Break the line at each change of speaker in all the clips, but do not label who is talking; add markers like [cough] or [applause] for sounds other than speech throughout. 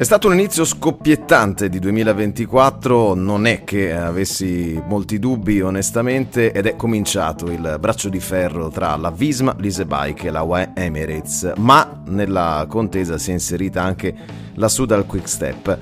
È stato un inizio scoppiettante di 2024, non è che avessi molti dubbi onestamente ed è cominciato il braccio di ferro tra la Visma, l'Isebike e la UAE Emirates, ma nella contesa si è inserita anche la Sudal Quick Step.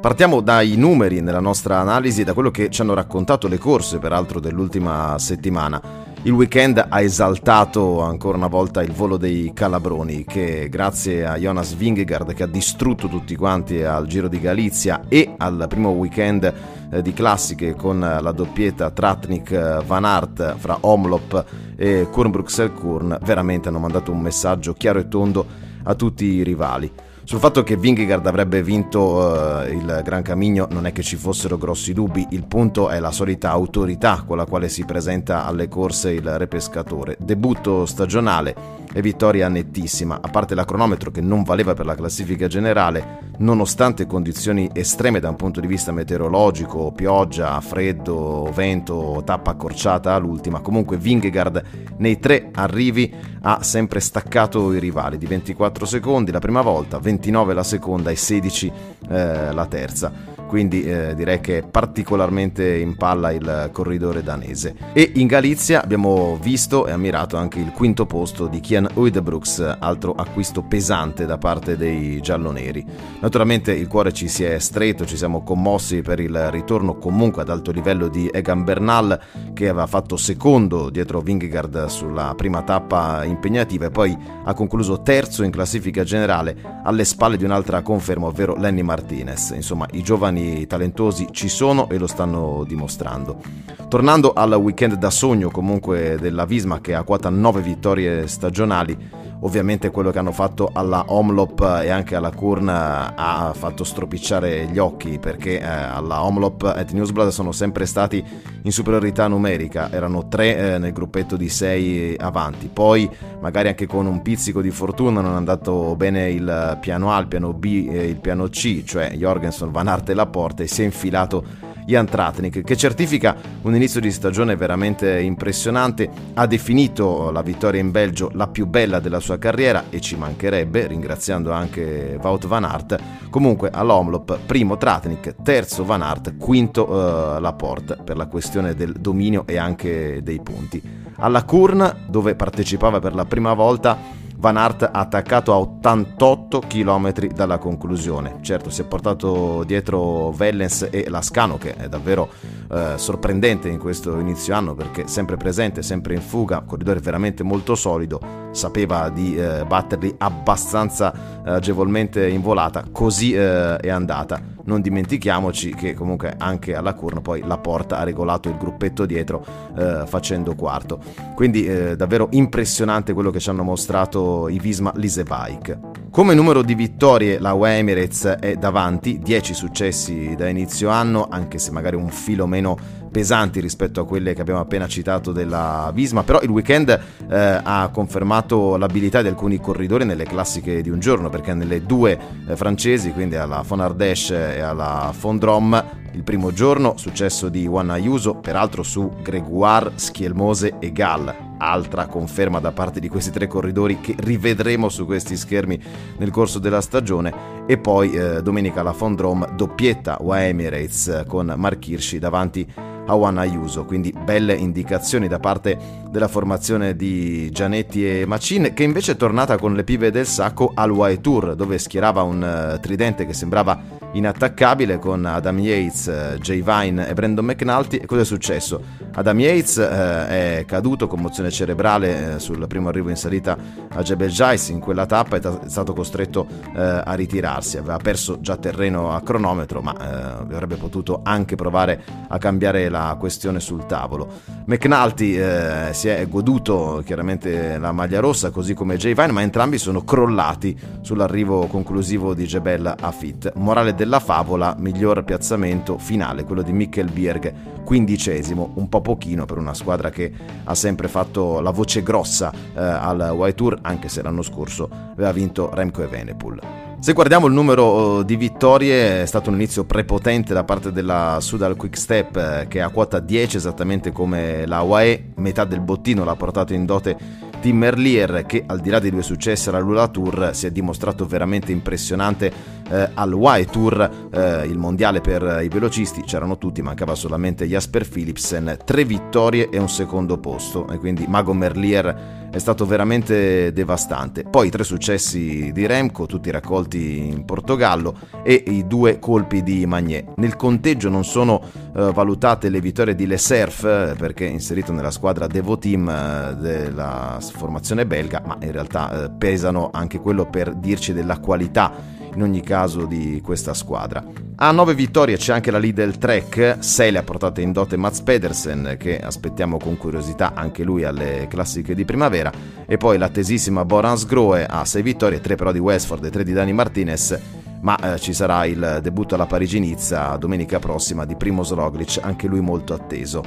Partiamo dai numeri nella nostra analisi e da quello che ci hanno raccontato le corse peraltro dell'ultima settimana. Il weekend ha esaltato ancora una volta il volo dei Calabroni che grazie a Jonas Vingegaard che ha distrutto tutti quanti al Giro di Galizia e al primo weekend eh, di classiche con la doppietta Tratnik-Van Aert fra Omlop e Kurn-Bruxelles-Kurn veramente hanno mandato un messaggio chiaro e tondo a tutti i rivali. Sul fatto che Vingegaard avrebbe vinto uh, il Gran Camino non è che ci fossero grossi dubbi, il punto è la solita autorità con la quale si presenta alle corse il repescatore. Debutto stagionale e vittoria nettissima, a parte la cronometro che non valeva per la classifica generale, nonostante condizioni estreme da un punto di vista meteorologico, pioggia, freddo, vento, tappa accorciata all'ultima, comunque Vingegaard nei tre arrivi ha sempre staccato i rivali. Di 24 secondi la prima volta, 29 la seconda e 16 eh, la terza quindi eh, direi che è particolarmente in palla il corridore danese. E in Galizia abbiamo visto e ammirato anche il quinto posto di Kian Uydbrooks, altro acquisto pesante da parte dei gialloneri. Naturalmente il cuore ci si è stretto, ci siamo commossi per il ritorno comunque ad alto livello di Egan Bernal che aveva fatto secondo dietro Vingegaard sulla prima tappa impegnativa e poi ha concluso terzo in classifica generale alle spalle di un'altra conferma, ovvero Lenny Martinez. Insomma, i giovani giovani talentosi ci sono e lo stanno dimostrando. Tornando al weekend da sogno comunque della Visma che ha quota 9 vittorie stagionali, ovviamente quello che hanno fatto alla Omlop e anche alla Kurn ha fatto stropicciare gli occhi perché eh, alla Omlop e Newsblad sono sempre stati in superiorità numerica, erano tre eh, nel gruppetto di sei avanti, poi magari anche con un pizzico di fortuna non è andato bene il piano A, il piano B e il piano C, cioè Jorgensen, Van Aert e Laporte e si è infilato Jan Tratnik, che certifica un inizio di stagione veramente impressionante, ha definito la vittoria in Belgio la più bella della sua carriera e ci mancherebbe, ringraziando anche Wout Van Aert. Comunque all'Omlop, primo Tratnik, terzo Van Aert, quinto uh, Laporte per la questione del dominio e anche dei punti. Alla Kurn, dove partecipava per la prima volta, Van Aert ha attaccato a 88 km dalla conclusione. Certo, si è portato dietro Vellens e Lascano, che è davvero eh, sorprendente in questo inizio anno perché sempre presente, sempre in fuga, corridore veramente molto solido, sapeva di eh, batterli abbastanza eh, agevolmente in volata, così eh, è andata. Non dimentichiamoci che comunque anche alla Curno poi la porta ha regolato il gruppetto dietro eh, facendo quarto. Quindi eh, davvero impressionante quello che ci hanno mostrato i Visma Lisebike. Come numero di vittorie la UE Emirates è davanti, 10 successi da inizio anno, anche se magari un filo meno pesanti rispetto a quelle che abbiamo appena citato della Visma, però il weekend eh, ha confermato l'abilità di alcuni corridori nelle classiche di un giorno, perché nelle due eh, francesi, quindi alla Fonardèche e alla Fondrom, il primo giorno successo di Juan Ayuso, peraltro su Gregoire, Schielmose e Gall. Altra conferma da parte di questi tre corridori che rivedremo su questi schermi nel corso della stagione. E poi eh, domenica la Fondrom doppietta UAE Emirates con Mark Hirschi davanti a Juan Ayuso, quindi belle indicazioni da parte della formazione di Gianetti e Macin che invece è tornata con le pive del sacco al UAE Tour dove schierava un uh, tridente che sembrava inattaccabile con Adam Yates, uh, Jay Vine e Brandon McNulty e cosa è successo? Adam Yates uh, è caduto commozione cerebrale sul primo arrivo in salita a Jebel Jais in quella tappa è, t- è stato costretto a ritirarsi, aveva perso già terreno a cronometro ma avrebbe potuto anche provare a cambiare la la questione sul tavolo. McNulty eh, si è goduto chiaramente la maglia rossa così come Jay Vine, ma entrambi sono crollati sull'arrivo conclusivo di Jebel Afit. Morale della favola, miglior piazzamento finale, quello di Mikkel Bierg, quindicesimo, un po' pochino per una squadra che ha sempre fatto la voce grossa eh, al White Tour, anche se l'anno scorso aveva vinto Remco e Venepool. Se guardiamo il numero di vittorie, è stato un inizio prepotente da parte della Sudal Quick Step eh, che ha quota 10 esattamente come la UAE, metà del bottino l'ha portato in dote Tim Merlier che al di là dei due successi alla Lula Tour si è dimostrato veramente impressionante eh, al Y Tour, eh, il mondiale per i velocisti, c'erano tutti, mancava solamente Jasper Philipsen, tre vittorie e un secondo posto e quindi Mago Merlier è stato veramente devastante. Poi tre successi di Remco, tutti raccolti in Portogallo e i due colpi di Magnet. Nel conteggio non sono eh, valutate le vittorie di Le Cerf eh, perché inserito nella squadra Devo Team eh, della formazione belga, ma in realtà eh, pesano anche quello per dirci della qualità in ogni caso di questa squadra. A nove vittorie c'è anche la lead del Trek, 6 le ha portate in dote Mats Pedersen che aspettiamo con curiosità anche lui alle classiche di primavera e poi l'attesissima Borans Groe a 6 vittorie, 3 però di Westford e 3 di Dani Martinez ma eh, ci sarà il debutto alla Parigi-Nizza domenica prossima di Primo Roglic, anche lui molto atteso.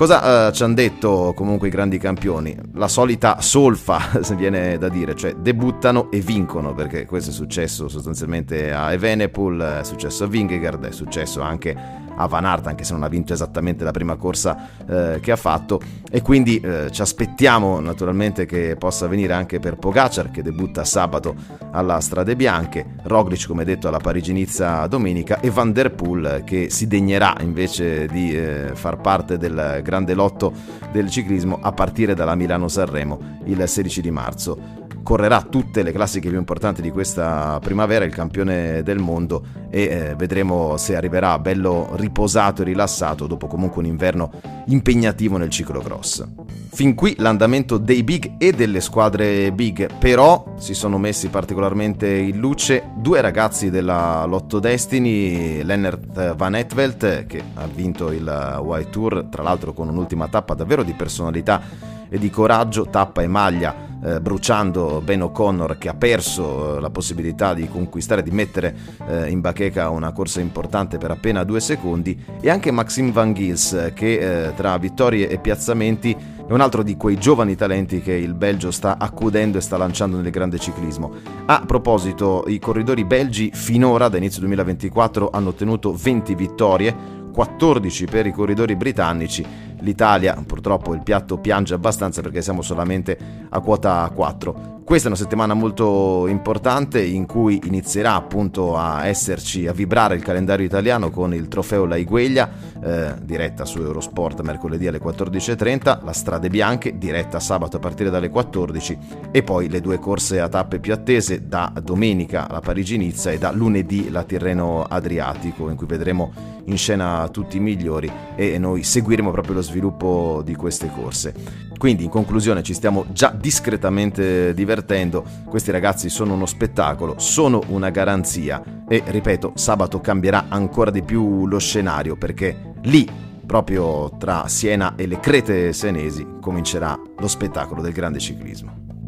Cosa eh, ci hanno detto comunque i grandi campioni? La solita solfa, [laughs] se viene da dire, cioè debuttano e vincono, perché questo è successo sostanzialmente a Evenepoel, è successo a Vingegaard, è successo anche a Van Aert, anche se non ha vinto esattamente la prima corsa eh, che ha fatto. E quindi eh, ci aspettiamo naturalmente che possa avvenire anche per Pogacar, che debutta sabato alla Strade Bianche, Roglic, come detto, alla Parigi-Nizza domenica, e Van Der Poel, che si degnerà invece di eh, far parte del grande lotto del ciclismo a partire dalla Milano-Sanremo il 16 di marzo correrà tutte le classiche più importanti di questa primavera, il campione del mondo e eh, vedremo se arriverà bello riposato e rilassato dopo comunque un inverno impegnativo nel ciclocross. Fin qui l'andamento dei big e delle squadre big, però si sono messi particolarmente in luce due ragazzi della Lotto Destiny, Lennart Van Etvelt che ha vinto il White Tour, tra l'altro con un'ultima tappa davvero di personalità e di coraggio, tappa e maglia eh, bruciando Ben O'Connor che ha perso eh, la possibilità di conquistare, di mettere eh, in bacheca una corsa importante per appena due secondi e anche Maxime Van Gils eh, che eh, tra vittorie e piazzamenti è un altro di quei giovani talenti che il Belgio sta accudendo e sta lanciando nel grande ciclismo. A proposito, i corridori belgi finora da inizio 2024 hanno ottenuto 20 vittorie, 14 per i corridori britannici. L'Italia purtroppo il piatto piange abbastanza perché siamo solamente a quota 4. Questa è una settimana molto importante in cui inizierà appunto a esserci, a vibrare il calendario italiano con il trofeo La Igueglia, eh, diretta su Eurosport mercoledì alle 14.30, la Strade Bianche, diretta sabato a partire dalle 14 e poi le due corse a tappe più attese da domenica la Parigi-Nizza e da lunedì la Tirreno Adriatico in cui vedremo in scena tutti i migliori e noi seguiremo proprio lo sviluppo di queste corse. Quindi in conclusione ci stiamo già discretamente divertendo, questi ragazzi sono uno spettacolo, sono una garanzia e ripeto, sabato cambierà ancora di più lo scenario perché lì, proprio tra Siena e le Crete senesi, comincerà lo spettacolo del grande ciclismo.